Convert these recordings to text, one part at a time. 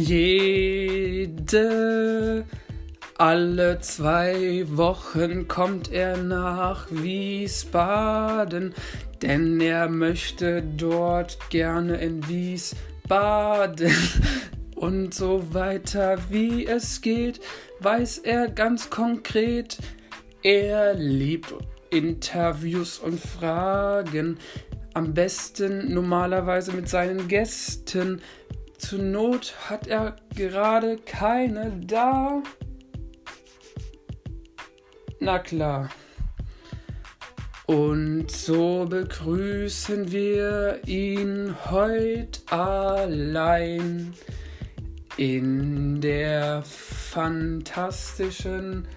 Jede, alle zwei Wochen kommt er nach Wiesbaden, denn er möchte dort gerne in Wiesbaden. Und so weiter wie es geht, weiß er ganz konkret, er liebt Interviews und Fragen. Am besten normalerweise mit seinen Gästen. Zur Not hat er gerade keine da. Na klar. Und so begrüßen wir ihn heute allein in der fantastischen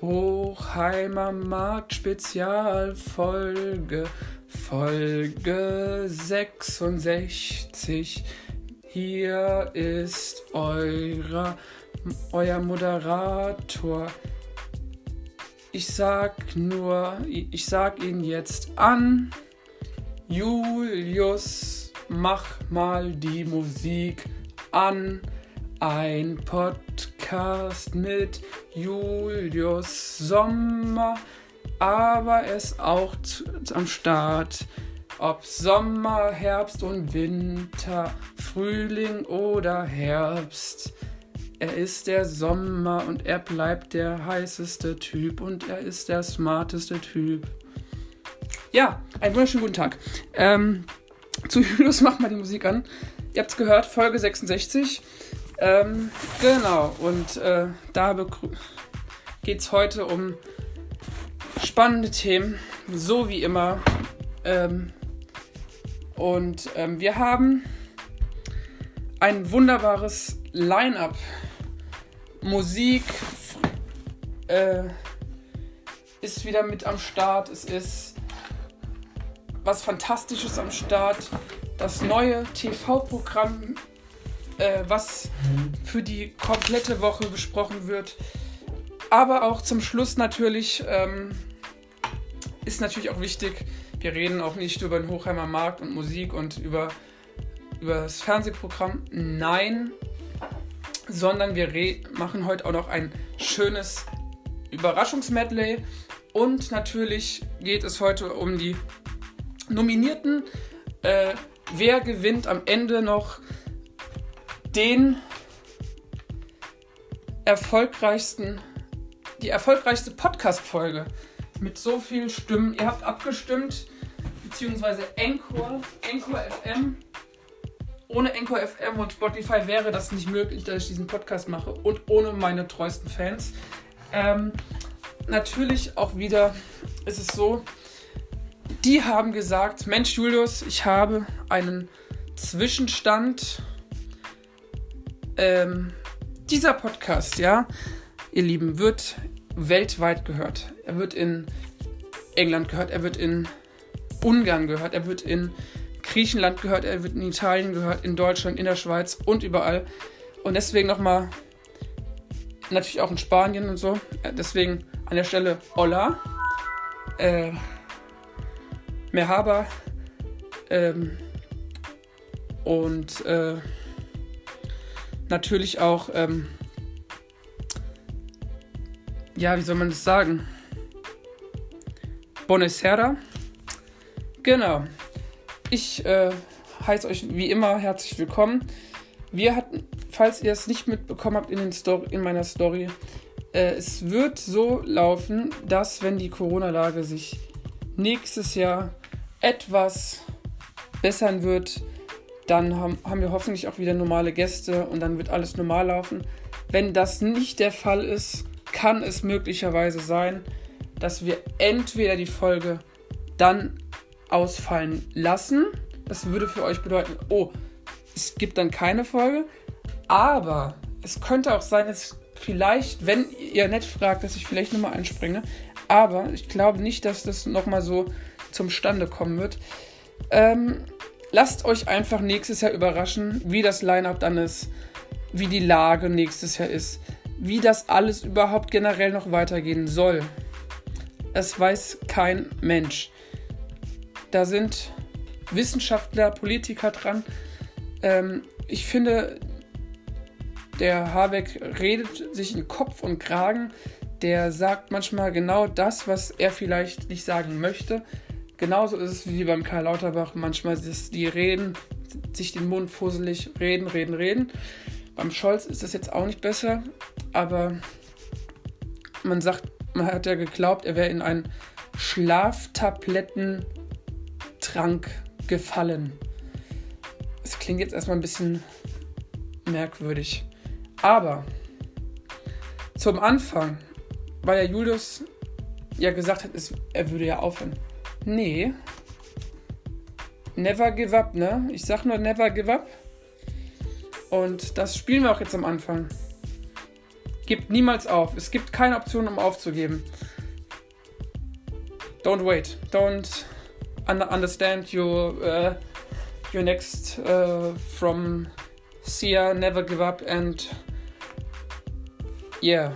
Hochheimer Markt Spezialfolge Folge 66 hier ist eurer, euer Moderator. Ich sag nur, ich sag ihn jetzt an. Julius, mach mal die Musik an. Ein Podcast mit Julius Sommer, aber er ist auch am Start. Ob Sommer, Herbst und Winter, Frühling oder Herbst. Er ist der Sommer und er bleibt der heißeste Typ und er ist der smarteste Typ. Ja, einen wunderschönen guten Tag. Ähm, zu Julius macht mal die Musik an. Ihr habt es gehört, Folge 66. Ähm, genau, und äh, da geht es heute um spannende Themen, so wie immer. Ähm, und ähm, wir haben ein wunderbares Line-up. Musik äh, ist wieder mit am Start. Es ist was Fantastisches am Start. Das neue TV-Programm, äh, was für die komplette Woche besprochen wird. Aber auch zum Schluss natürlich ähm, ist natürlich auch wichtig, wir reden auch nicht über den Hochheimer Markt und Musik und über, über das Fernsehprogramm. Nein, sondern wir machen heute auch noch ein schönes Überraschungsmedley. Und natürlich geht es heute um die Nominierten. Äh, wer gewinnt am Ende noch den erfolgreichsten, die erfolgreichste Podcast-Folge mit so vielen Stimmen? Ihr habt abgestimmt beziehungsweise Encore, Encore FM. Ohne Encore FM und Spotify wäre das nicht möglich, dass ich diesen Podcast mache und ohne meine treuesten Fans. Ähm, natürlich auch wieder ist es so, die haben gesagt, Mensch Julius, ich habe einen Zwischenstand. Ähm, dieser Podcast, ja, ihr Lieben, wird weltweit gehört. Er wird in England gehört, er wird in Ungarn gehört, er wird in Griechenland gehört, er wird in Italien gehört, in Deutschland, in der Schweiz und überall. Und deswegen nochmal, natürlich auch in Spanien und so. Deswegen an der Stelle Hola. Äh, Merhaba. Ähm, und äh, natürlich auch, ähm, ja, wie soll man das sagen? Buonasera. Genau. Ich äh, heiße euch wie immer herzlich willkommen. Wir hatten, falls ihr es nicht mitbekommen habt in, Story, in meiner Story, äh, es wird so laufen, dass wenn die Corona-Lage sich nächstes Jahr etwas bessern wird, dann haben, haben wir hoffentlich auch wieder normale Gäste und dann wird alles normal laufen. Wenn das nicht der Fall ist, kann es möglicherweise sein, dass wir entweder die Folge dann ausfallen lassen. Das würde für euch bedeuten, oh, es gibt dann keine Folge. Aber es könnte auch sein, dass vielleicht, wenn ihr nett fragt, dass ich vielleicht nochmal einspringe. Aber ich glaube nicht, dass das nochmal so zum Stande kommen wird. Ähm, lasst euch einfach nächstes Jahr überraschen, wie das Line-up dann ist, wie die Lage nächstes Jahr ist, wie das alles überhaupt generell noch weitergehen soll. Es weiß kein Mensch. Da sind Wissenschaftler, Politiker dran. Ähm, ich finde, Der Habeck redet sich in Kopf und Kragen. Der sagt manchmal genau das, was er vielleicht nicht sagen möchte. Genauso ist es wie beim Karl Lauterbach. Manchmal ist die reden, sich den Mund fusselig, reden, reden, reden. Beim Scholz ist das jetzt auch nicht besser, aber man sagt, man hat ja geglaubt, er wäre in einen Schlaftablettentrank gefallen. Es klingt jetzt erstmal ein bisschen merkwürdig. Aber zum Anfang, weil der Julius ja gesagt hat, er würde ja aufhören. Nee. Never give up, ne? Ich sag nur never give up. Und das spielen wir auch jetzt am Anfang. Gebt niemals auf. Es gibt keine Option, um aufzugeben. Don't wait. Don't understand your, uh, your next uh, from Sia, never give up and yeah.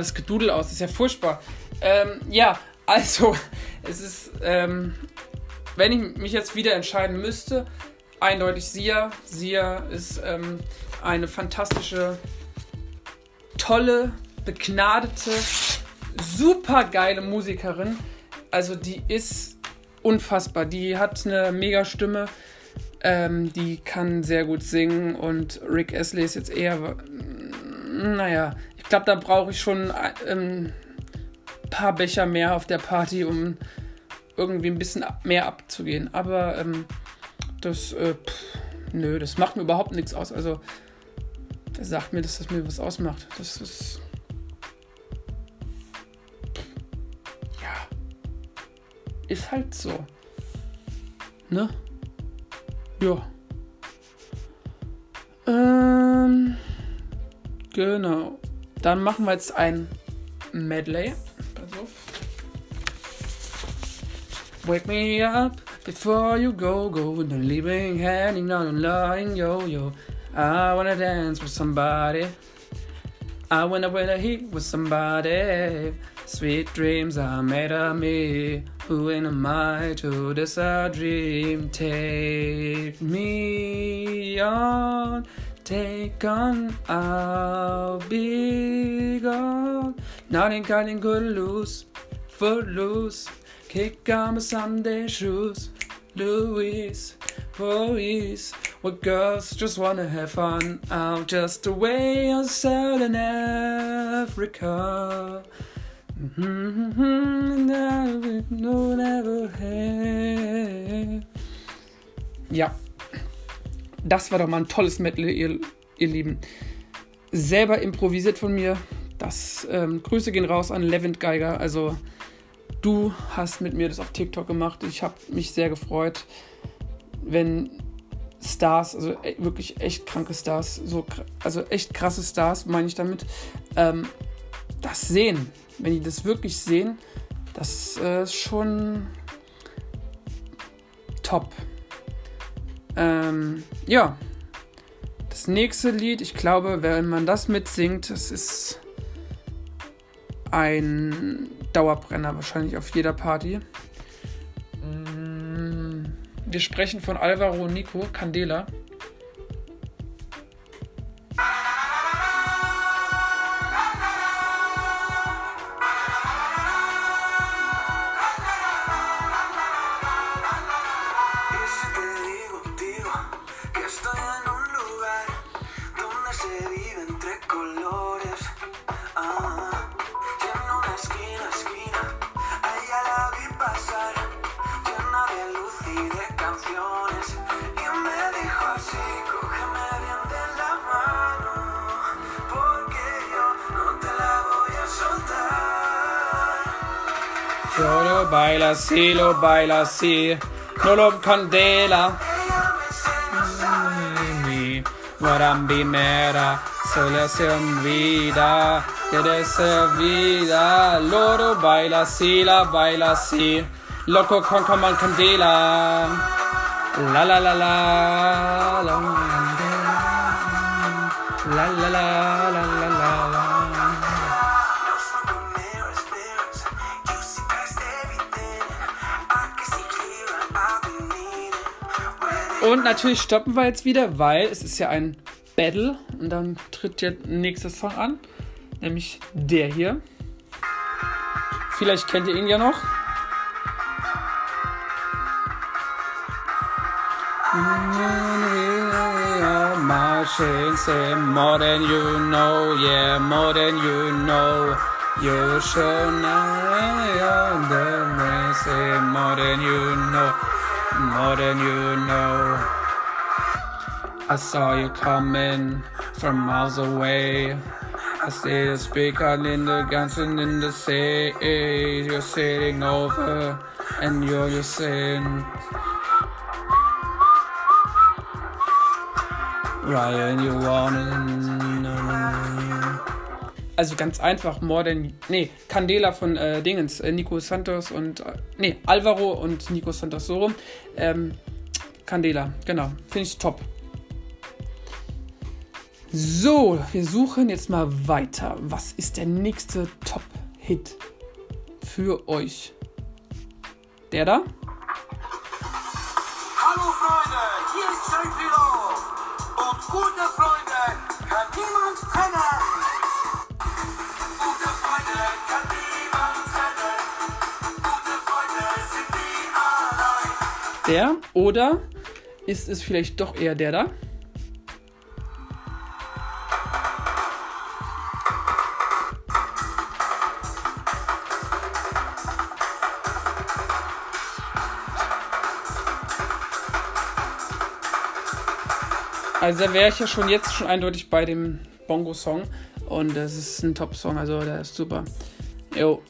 Das Gedudel aus, das ist ja furchtbar. Ähm, ja, also, es ist, ähm, wenn ich mich jetzt wieder entscheiden müsste, eindeutig Sia. Sia ist ähm, eine fantastische, tolle, begnadete, super geile Musikerin. Also die ist unfassbar. Die hat eine mega Stimme. Ähm, die kann sehr gut singen und Rick Astley ist jetzt eher, naja, glaube, da brauche ich schon ähm, ein paar Becher mehr auf der Party, um irgendwie ein bisschen mehr abzugehen. Aber ähm, das, äh, pff, nö, das macht mir überhaupt nichts aus. Also, der sagt mir, dass das mir was ausmacht. Das ist. Ja. Ist halt so. Ne? Ja. Ähm. Genau. Dann machen wir jetzt ein Medley. Pass auf. Wake me up before you go, go. The leaving hanging on and lying, yo, yo. I wanna dance with somebody. I wanna wear a heat with somebody. Sweet dreams are made of me. Who am I to this a dream? Take me on, take on, I'll be gone. Nothing, nothing could lose, footloose. Kick on my Sunday shoes, Louise, Louise. What girls just wanna have fun out just away on Southern Africa. Mm-hmm. no, never have. Ja, das war doch mal ein tolles Medley, ihr, ihr Lieben. Selber improvisiert von mir. Das ähm, Grüße gehen raus an Levent Geiger. Also du hast mit mir das auf TikTok gemacht. Ich habe mich sehr gefreut, wenn Stars, also wirklich echt kranke Stars, so also echt krasse Stars, meine ich damit, ähm, das sehen. Wenn die das wirklich sehen, das äh, ist schon top. Ähm, ja. Das nächste Lied, ich glaube, wenn man das mitsingt, das ist ein Dauerbrenner wahrscheinlich auf jeder Party. Mm, wir sprechen von Alvaro Nico Candela. Así, lo baila así, no lo candela. Guarambinera, solo se olvida que esa vida. Loro baila así, la baila así, loco con como candela. La la la la la la Und natürlich stoppen wir jetzt wieder, weil es ist ja ein Battle und dann tritt der nächste Song an, nämlich der hier. Vielleicht kennt ihr ihn ja noch. You yeah, you know. Say more than you know, more than you know. I saw you coming from miles away. I see the speaker in the dancing in the sea. You're sitting over and you're just saying. Ryan, you wanna know. Also ganz einfach, More Than, nee, Candela von äh, Dingens, äh, Nico Santos und, äh, nee, Alvaro und Nico Santos so rum. Ähm, Candela, genau, finde ich top. So, wir suchen jetzt mal weiter. Was ist der nächste Top-Hit für euch? Der da? Hallo Freunde, hier ist JP Der? Oder ist es vielleicht doch eher der da? Also da wäre ich ja schon jetzt schon eindeutig bei dem Bongo-Song. Und das ist ein Top-Song, also der ist super. Jo.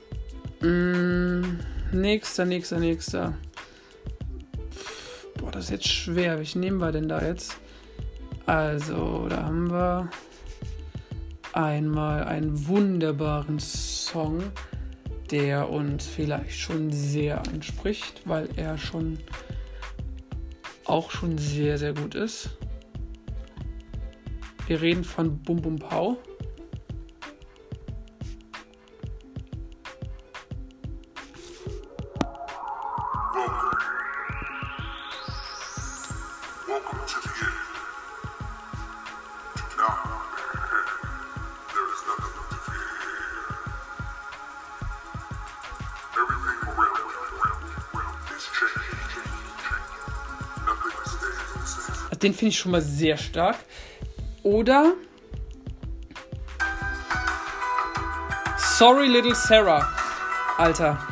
Mm, nächster, nächster, nächster. Ist jetzt schwer. Welchen nehmen wir denn da jetzt? Also, da haben wir einmal einen wunderbaren Song, der uns vielleicht schon sehr anspricht, weil er schon auch schon sehr, sehr gut ist. Wir reden von Bum Bum Pow. Den finde ich schon mal sehr stark. Oder Sorry Little Sarah. Alter.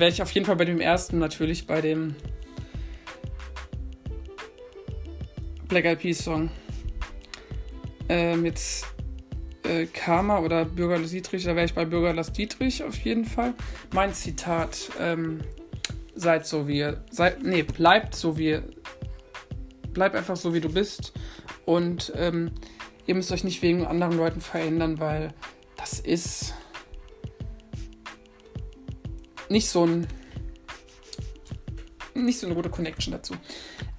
Wäre ich auf jeden Fall bei dem ersten natürlich, bei dem Black Eyed Peas Song. Ähm, jetzt äh, Karma oder Bürgerlass Dietrich, da wäre ich bei Bürgerlass Dietrich auf jeden Fall. Mein Zitat, ähm, seid so wie ihr, seid, nee, bleibt so wie ihr, bleib einfach so wie du bist und ähm, ihr müsst euch nicht wegen anderen Leuten verändern, weil das ist nicht so ein nicht so eine gute Connection dazu.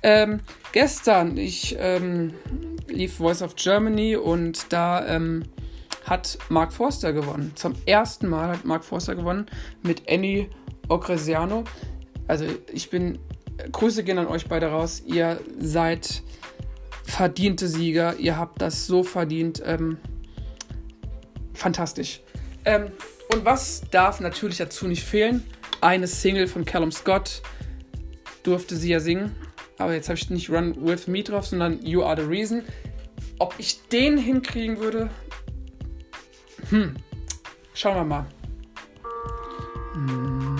Ähm, gestern, ich ähm, lief Voice of Germany und da ähm, hat Mark Forster gewonnen. Zum ersten Mal hat Mark Forster gewonnen mit Annie Ocresiano. Also ich bin, Grüße gehen an euch beide raus. Ihr seid verdiente Sieger. Ihr habt das so verdient. Ähm, fantastisch. Und was darf natürlich dazu nicht fehlen? Eine Single von Callum Scott durfte sie ja singen. Aber jetzt habe ich nicht Run With Me drauf, sondern You Are The Reason. Ob ich den hinkriegen würde? Hm. Schauen wir mal. Hm.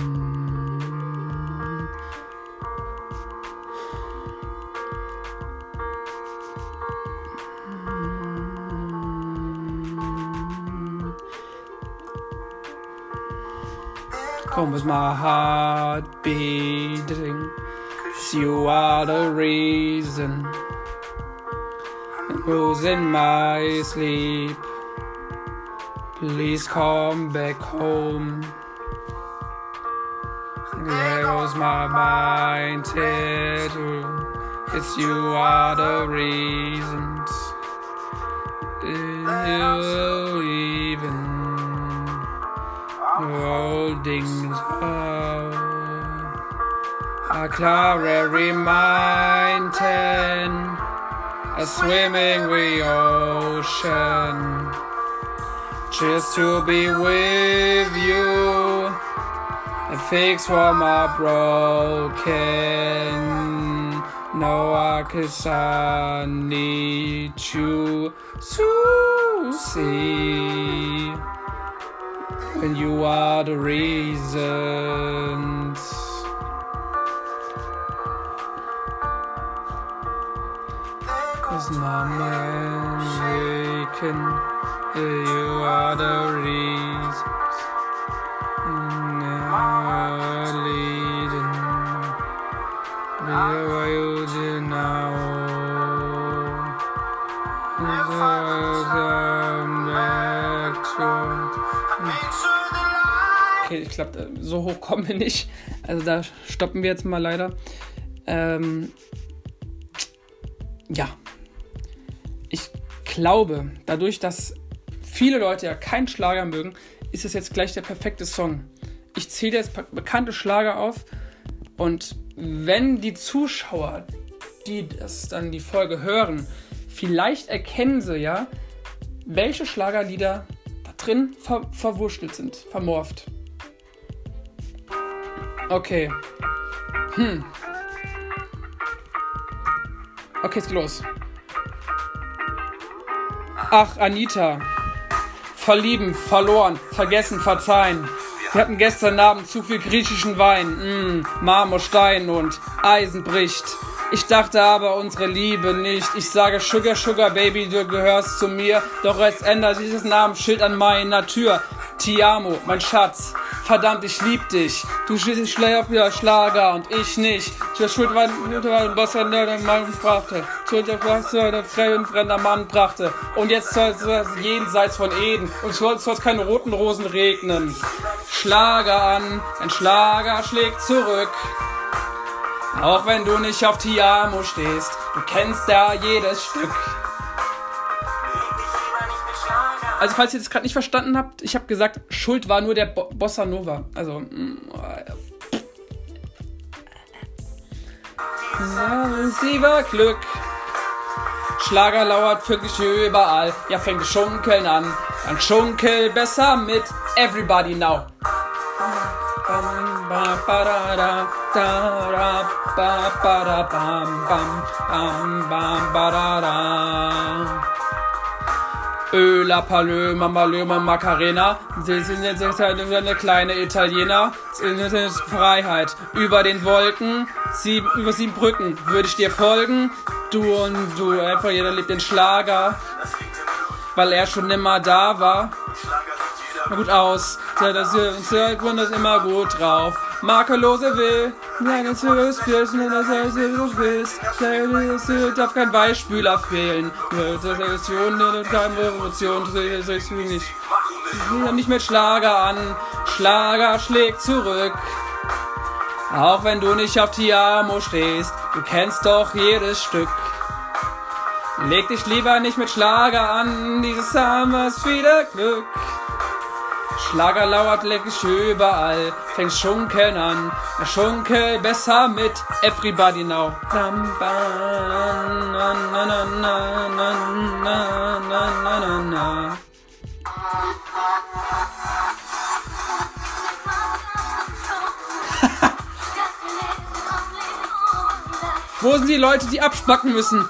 Come with my heart beating. 'cause you are the reason. I'm losing my sleep. Please come back home. There goes my mind tattoo. It's you are the reasons. You holding up. A cloudy mountain, a swimming the ocean, just to be with you. A fix for my broken. No, I cause I need you to see when you are the reasons. my man shaking. You are the reasons. Ich glaube, so hoch kommen wir nicht. Also da stoppen wir jetzt mal leider. Ähm, ja. Ich glaube, dadurch, dass viele Leute ja keinen Schlager mögen, ist es jetzt gleich der perfekte Song. Ich zähle jetzt bekannte Schlager auf und wenn die Zuschauer, die das dann die Folge hören, vielleicht erkennen sie ja, welche Schlagerlieder da drin ver verwurschtelt sind, vermorft. Okay. Hm. Okay, es geht los. Ach, Anita. Verlieben, verloren, vergessen, verzeihen. Wir hatten gestern Abend zu viel griechischen Wein. Mm, Marmorstein und Eisen bricht. Ich dachte aber unsere Liebe nicht. Ich sage Sugar, Sugar, Baby, du gehörst zu mir. Doch es ändert dieses Namensschild an meiner Tür. Ti amo, mein Schatz. Verdammt, ich lieb dich. Du auf wieder Schlager und ich nicht. Der Schuld war ein Boss, der den Mann brachte. Schuld der der fremde fremder Mann brachte. Und jetzt soll es jenseits von Eden. Und soll es keine roten Rosen regnen. Schlager an, ein Schlager schlägt zurück. Auch wenn du nicht auf Tiamo stehst, du kennst ja jedes Stück. Also falls ihr das gerade nicht verstanden habt, ich habe gesagt, Schuld war nur der Bo Bossa Nova. Also mm, sie war Glück. Schlager lauert wirklich überall. Ja, fängt das Schunkeln an. Dann schunkel besser mit Everybody Now. Öla, Palöma, Malöma, Macarena. Sie sind jetzt eine kleine Italiener. Das ist Freiheit. Über den Wolken, sieben, über sieben Brücken würde ich dir folgen. Du und du, einfach jeder liebt den Schlager. Weil er schon immer da war. Na gut aus. Das das immer gut drauf. Makellose will, ja, ganz höchst wissen, dass er du willst. Es darf kein Beispieler fehlen. Selektion, keine Revolution, nicht. Nicht mit Schlager an, Schlager schlägt zurück. Auch wenn du nicht auf Tiamo stehst, du kennst doch jedes Stück. Leg dich lieber nicht mit Schlager an, dieses Summers wieder Glück. Schlager lauert leckig überall, fängt Schunkeln an. Na, Schunkel besser mit Everybody Now. Wo sind die Leute, die abspacken müssen?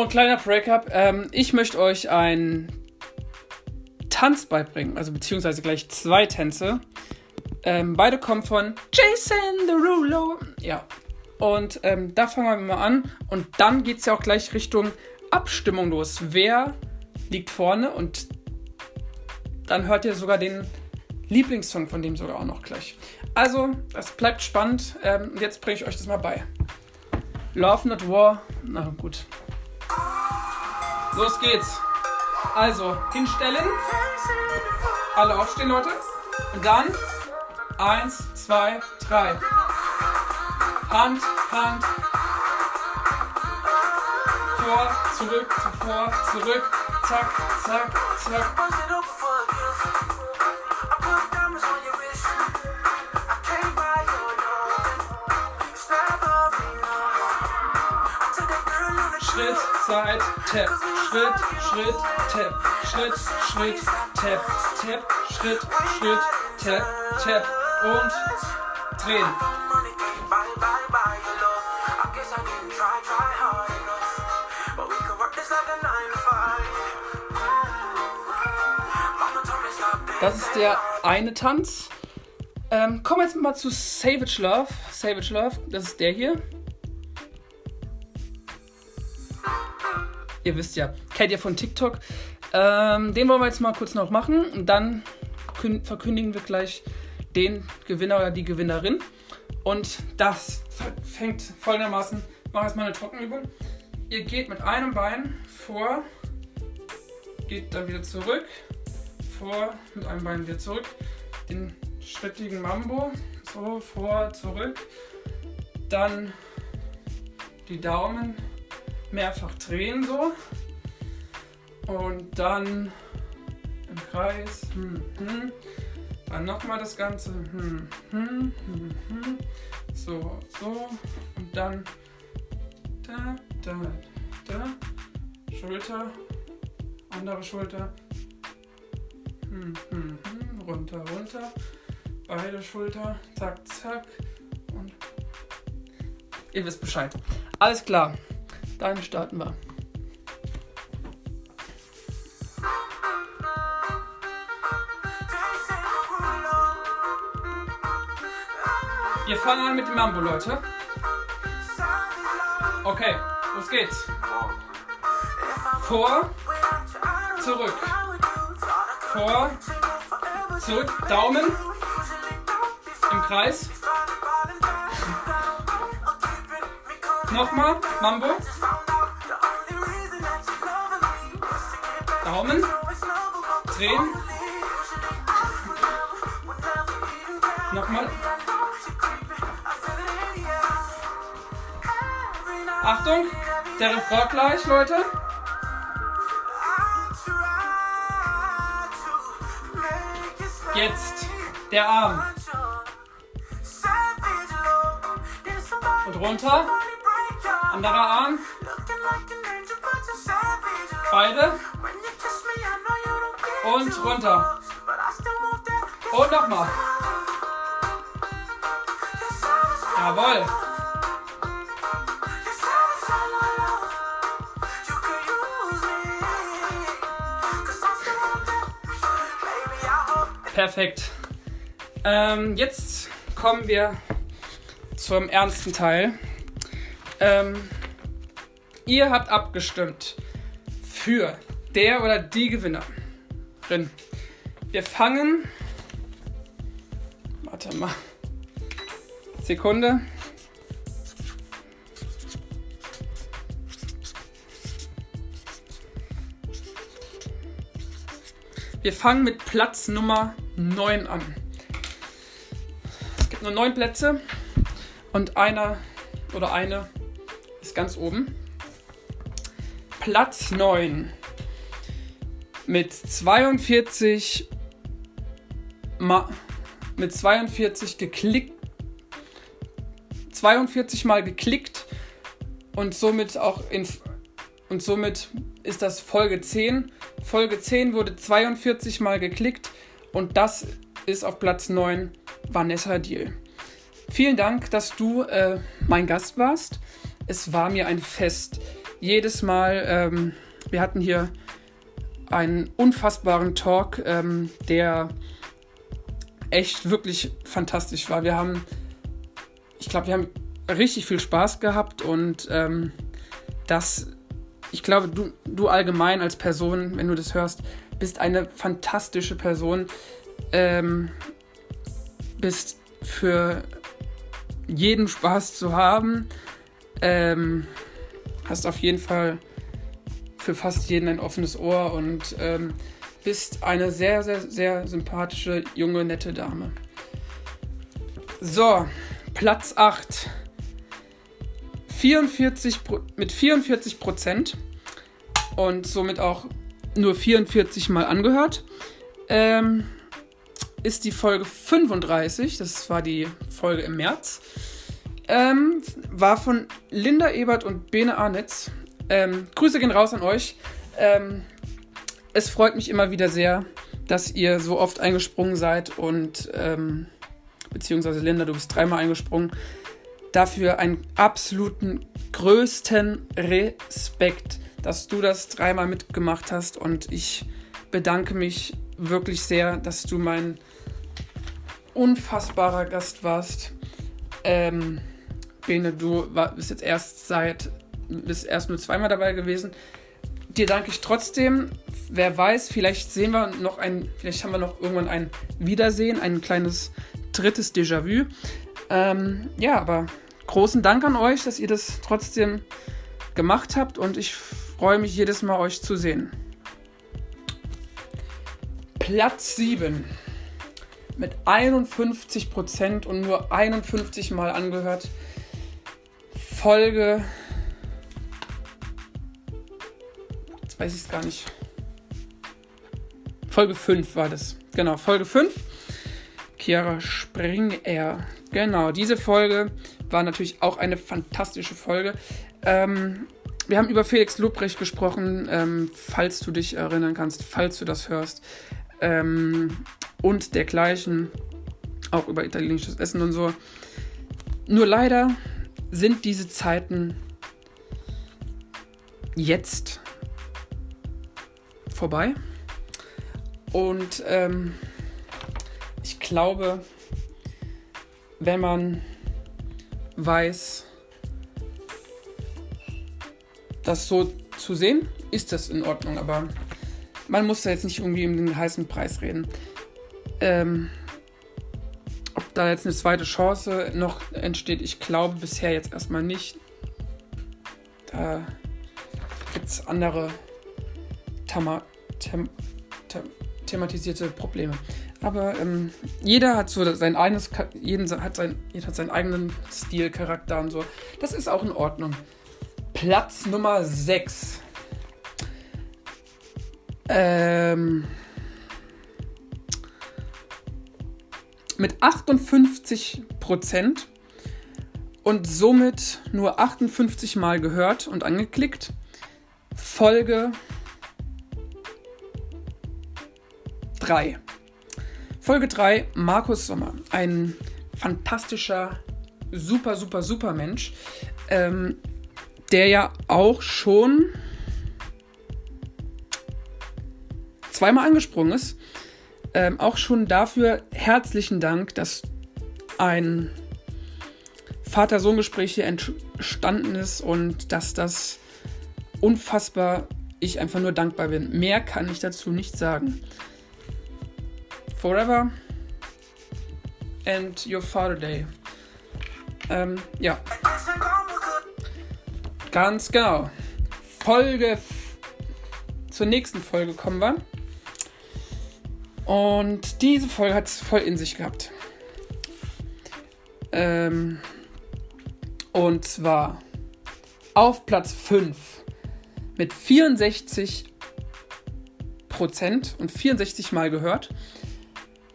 Und kleiner Breakup, ähm, ich möchte euch einen Tanz beibringen, also beziehungsweise gleich zwei Tänze. Ähm, beide kommen von Jason Derulo. Ja. Und ähm, da fangen wir mal an. Und dann geht es ja auch gleich Richtung Abstimmung los. Wer liegt vorne? Und dann hört ihr sogar den Lieblingssong von dem sogar auch noch gleich. Also, es bleibt spannend. Ähm, jetzt bringe ich euch das mal bei. Love Not War. Na gut. Los geht's. Also, hinstellen. Alle aufstehen, Leute. Und dann eins, zwei, drei. Hand, Hand. Vor, zurück, vor, zurück. Zack, zack, zack. Schritt, Zeit, Tap. Schritt, Schritt, Tap. Schritt, Schritt, Tap. Tap, Schritt, Schritt, Tap, Tap. Und drehen. Das ist der eine Tanz. Ähm, kommen wir jetzt mal zu Savage Love. Savage Love, das ist der hier. Ihr wisst ja, kennt ihr von TikTok. Ähm, den wollen wir jetzt mal kurz noch machen. Und dann kün- verkündigen wir gleich den Gewinner oder die Gewinnerin. Und das fängt folgendermaßen. Ich mache erstmal eine Trockenübung. Ihr geht mit einem Bein vor, geht dann wieder zurück, vor, mit einem Bein wieder zurück, den schrittigen Mambo, so vor, zurück, dann die Daumen mehrfach drehen so. Und dann im Kreis, hm, hm. dann nochmal das Ganze, hm, hm, hm, hm. so, so. Und dann da, da, da, Schulter, andere Schulter, hm, hm, hm, runter, runter, beide Schulter, zack, zack. Und ihr wisst Bescheid. Alles klar, dann starten wir. Wir fangen an mit dem Mambo, Leute. Okay, los geht's. Vor, zurück. Vor, zurück, Daumen im Kreis. Nochmal, Mambo. Daumen, drehen. Nochmal. Achtung, der Refrain gleich, Leute. Jetzt der Arm und runter. Anderer Arm. Beide. Und runter. Und nochmal. Jawohl. Perfekt. Ähm, jetzt kommen wir zum ernsten Teil. Ähm, ihr habt abgestimmt für der oder die Gewinnerin. Wir fangen. Warte mal. Sekunde. Wir fangen mit Platz Nummer 9 an. Es gibt nur 9 Plätze und einer oder eine ist ganz oben. Platz 9 mit 42 Ma mit 42 geklickt 42 mal geklickt und somit auch in und somit ist das Folge 10. Folge 10 wurde 42 mal geklickt und das ist auf Platz 9 Vanessa Deal. Vielen Dank, dass du äh, mein Gast warst. Es war mir ein Fest. Jedes Mal, ähm, wir hatten hier einen unfassbaren Talk, ähm, der echt wirklich fantastisch war. Wir haben, ich glaube, wir haben richtig viel Spaß gehabt und ähm, das, ich glaube, du, du allgemein als Person, wenn du das hörst, bist eine fantastische Person, ähm, bist für jeden Spaß zu haben, ähm, hast auf jeden Fall für fast jeden ein offenes Ohr und ähm, bist eine sehr, sehr, sehr sympathische, junge, nette Dame. So, Platz 8. 44, mit 44 Prozent und somit auch nur 44 Mal angehört, ähm, ist die Folge 35, das war die Folge im März, ähm, war von Linda Ebert und Bene Arnitz. Ähm, Grüße gehen raus an euch. Ähm, es freut mich immer wieder sehr, dass ihr so oft eingesprungen seid und ähm, beziehungsweise Linda, du bist dreimal eingesprungen dafür einen absoluten größten Respekt, dass du das dreimal mitgemacht hast und ich bedanke mich wirklich sehr, dass du mein unfassbarer Gast warst. Ähm, Bene, du war, bist jetzt erst seit, bist erst nur zweimal dabei gewesen. Dir danke ich trotzdem. Wer weiß, vielleicht sehen wir noch ein, vielleicht haben wir noch irgendwann ein Wiedersehen, ein kleines drittes Déjà-vu. Ähm, ja, aber großen Dank an euch, dass ihr das trotzdem gemacht habt und ich freue mich jedes Mal, euch zu sehen. Platz 7 mit 51% und nur 51 Mal angehört. Folge. Weiß ich es gar nicht. Folge 5 war das. Genau, Folge 5. Chiara Springer. Genau, diese Folge war natürlich auch eine fantastische Folge. Ähm, wir haben über Felix Lobrecht gesprochen, ähm, falls du dich erinnern kannst, falls du das hörst. Ähm, und dergleichen. Auch über italienisches Essen und so. Nur leider sind diese Zeiten jetzt vorbei. Und ähm, ich glaube, wenn man weiß, das so zu sehen, ist das in Ordnung. Aber man muss da jetzt nicht irgendwie um den heißen Preis reden. Ähm, ob da jetzt eine zweite Chance noch entsteht, ich glaube bisher jetzt erstmal nicht. Da gibt es andere Thema, them, them, thematisierte Probleme. Aber ähm, jeder hat so sein eigenes, jeden hat sein, jeder hat seinen eigenen Stil, Charakter und so. Das ist auch in Ordnung. Platz Nummer 6. Ähm, mit 58 Prozent und somit nur 58 Mal gehört und angeklickt. Folge 3. Folge 3, Markus Sommer. Ein fantastischer, super, super, super Mensch, ähm, der ja auch schon zweimal angesprungen ist. Ähm, auch schon dafür herzlichen Dank, dass ein Vater-Sohn-Gespräch hier entstanden ist und dass das unfassbar ich einfach nur dankbar bin. Mehr kann ich dazu nicht sagen. Forever and Your Father Day. Ähm, ja. Ganz genau. Folge. Zur nächsten Folge kommen wir. Und diese Folge hat es voll in sich gehabt. Ähm, und zwar auf Platz 5 mit 64 Prozent und 64 Mal gehört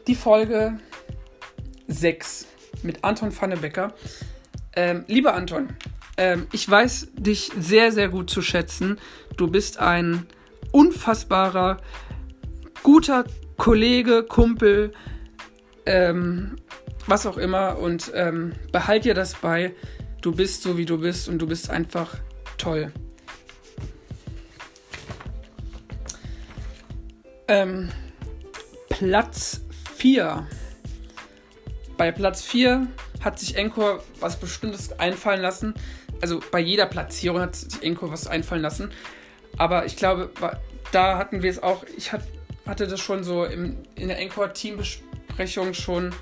die Folge 6 mit Anton Vannebecker. Ähm, lieber Anton, ähm, ich weiß dich sehr, sehr gut zu schätzen. Du bist ein unfassbarer, guter Kollege, Kumpel, ähm, was auch immer. Und ähm, behalt dir das bei. Du bist so, wie du bist und du bist einfach toll. Ähm, Platz 4 bei Platz 4 hat sich Encore was Bestimmtes einfallen lassen. Also bei jeder Platzierung hat sich Encore was einfallen lassen. Aber ich glaube, da hatten wir es auch, ich hatte das schon so im, in der Encore-Teambesprechung schon,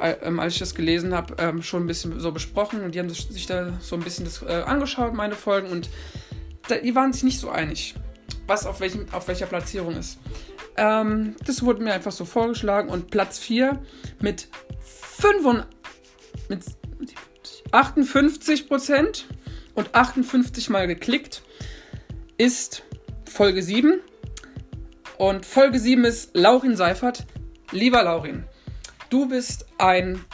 äh, ähm, als ich das gelesen habe, ähm, schon ein bisschen so besprochen. Und die haben sich da so ein bisschen das äh, angeschaut, meine Folgen. Und die waren sich nicht so einig, was auf, welchem, auf welcher Platzierung ist. Ähm, das wurde mir einfach so vorgeschlagen. Und Platz 4 mit, 5, mit 58 Prozent und 58 Mal geklickt ist Folge 7. Und Folge 7 ist Laurin Seifert. Lieber Laurin, du bist ein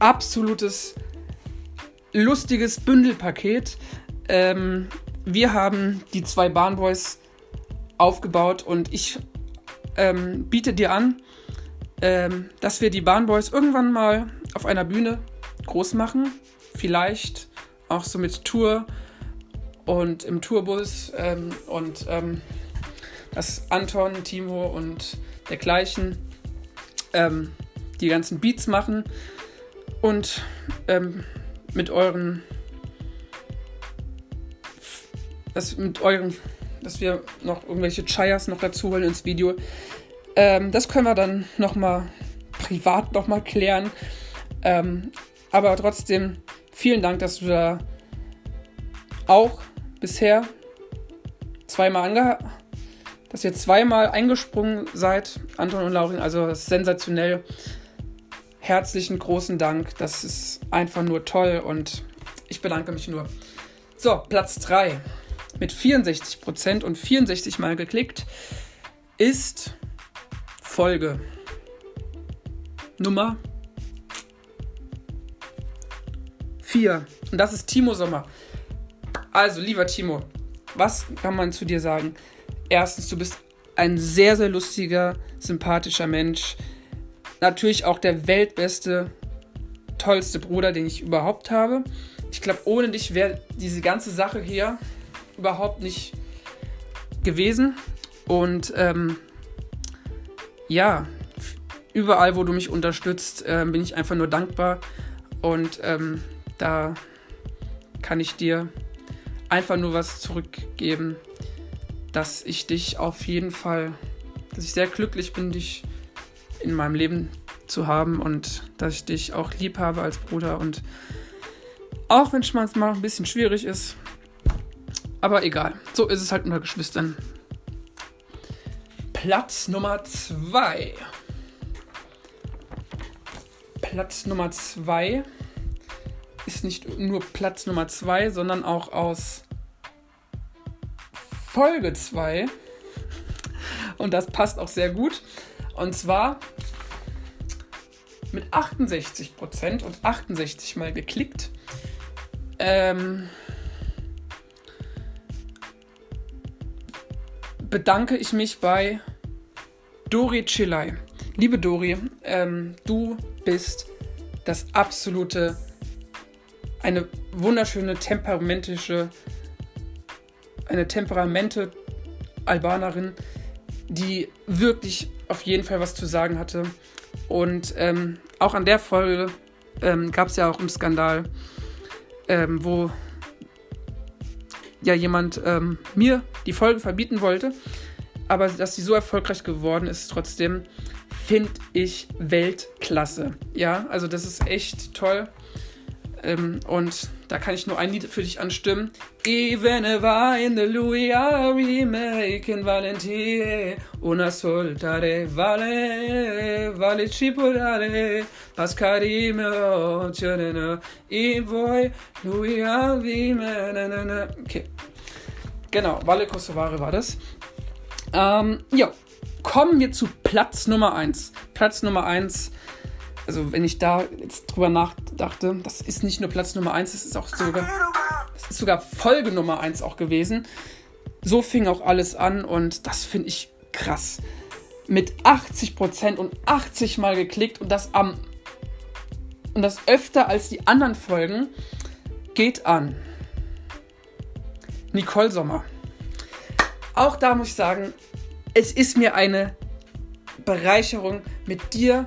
absolutes lustiges Bündelpaket. Ähm, wir haben die zwei Bahnboys aufgebaut und ich ähm, biete dir an, ähm, dass wir die Bahnboys irgendwann mal auf einer Bühne groß machen. Vielleicht auch so mit Tour und im Tourbus ähm, und ähm, dass Anton, Timo und dergleichen ähm, die ganzen Beats machen und ähm, mit euren dass mit euren dass wir noch irgendwelche Chayas noch dazu holen ins Video. Ähm, das können wir dann nochmal privat nochmal klären. Ähm, aber trotzdem vielen Dank, dass du da auch bisher zweimal ange dass ihr zweimal eingesprungen seid, Anton und Laurin. Also sensationell. Herzlichen großen Dank. Das ist einfach nur toll und ich bedanke mich nur. So, Platz 3 mit 64% und 64 Mal geklickt ist Folge Nummer 4. Und das ist Timo Sommer. Also, lieber Timo, was kann man zu dir sagen? Erstens, du bist ein sehr, sehr lustiger, sympathischer Mensch. Natürlich auch der weltbeste, tollste Bruder, den ich überhaupt habe. Ich glaube, ohne dich wäre diese ganze Sache hier überhaupt nicht gewesen. Und ähm, ja, überall, wo du mich unterstützt, äh, bin ich einfach nur dankbar. Und ähm, da kann ich dir einfach nur was zurückgeben, dass ich dich auf jeden Fall, dass ich sehr glücklich bin, dich in meinem Leben zu haben und dass ich dich auch lieb habe als Bruder und auch wenn es manchmal ein bisschen schwierig ist, aber egal, so ist es halt unter Geschwistern. Platz Nummer 2. Platz Nummer 2 ist nicht nur Platz Nummer 2, sondern auch aus Folge 2. Und das passt auch sehr gut. Und zwar mit 68% und 68 mal geklickt. Ähm, bedanke ich mich bei Dori Chilai. Liebe Dori, ähm, du bist das absolute eine wunderschöne, temperamentische, eine temperamente Albanerin, die wirklich auf jeden Fall was zu sagen hatte. Und ähm, auch an der Folge ähm, gab es ja auch einen Skandal, ähm, wo ja jemand ähm, mir die Folge verbieten wollte. Aber dass sie so erfolgreich geworden ist, trotzdem finde ich Weltklasse. Ja, also das ist echt toll. Ähm, und da kann ich nur ein Lied für dich anstimmen. Even I in the Louis are making Valentie una soltare vale vale cipolare pascarime cenena i voi Louis are Okay. Genau, Valle Kosovare war das. Ähm, ja, kommen wir zu Platz Nummer 1. Platz Nummer 1 also wenn ich da jetzt drüber nachdachte, das ist nicht nur Platz Nummer 1, das ist auch sogar, das ist sogar Folge Nummer 1 auch gewesen. So fing auch alles an und das finde ich krass. Mit 80% und 80 Mal geklickt und das am und das öfter als die anderen Folgen geht an. Nicole Sommer. Auch da muss ich sagen, es ist mir eine Bereicherung, mit dir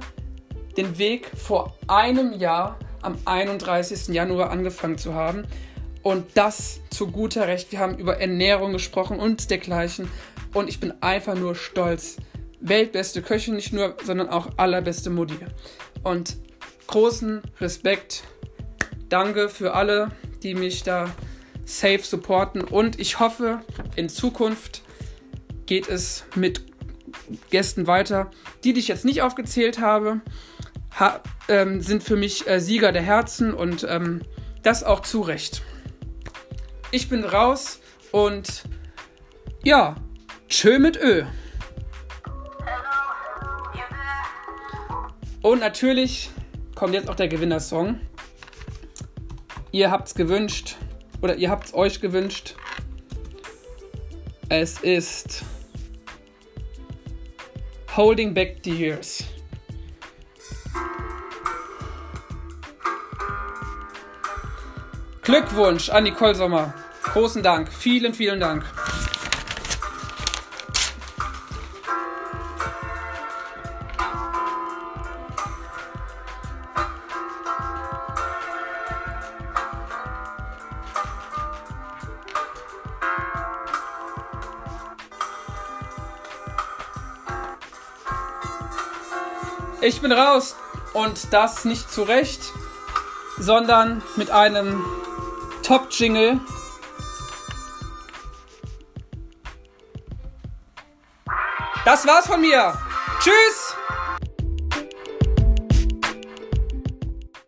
den Weg vor einem Jahr am 31. Januar angefangen zu haben. Und das zu guter Recht. Wir haben über Ernährung gesprochen und dergleichen. Und ich bin einfach nur stolz. Weltbeste Köchin nicht nur, sondern auch allerbeste Mutti. Und großen Respekt. Danke für alle, die mich da safe supporten. Und ich hoffe, in Zukunft geht es mit Gästen weiter. Die, die ich jetzt nicht aufgezählt habe, ha ähm, sind für mich äh, Sieger der Herzen und ähm, das auch zu Recht. Ich bin raus und ja, tschö mit Ö. Und natürlich kommt jetzt auch der Gewinnersong. Ihr habt's gewünscht oder ihr habt's euch gewünscht. Es ist Holding Back the Years. Glückwunsch an Nicole Sommer. Großen Dank. Vielen, vielen Dank. Ich bin raus und das nicht zu Recht, sondern mit einem Top-Jingle. Das war's von mir. Tschüss!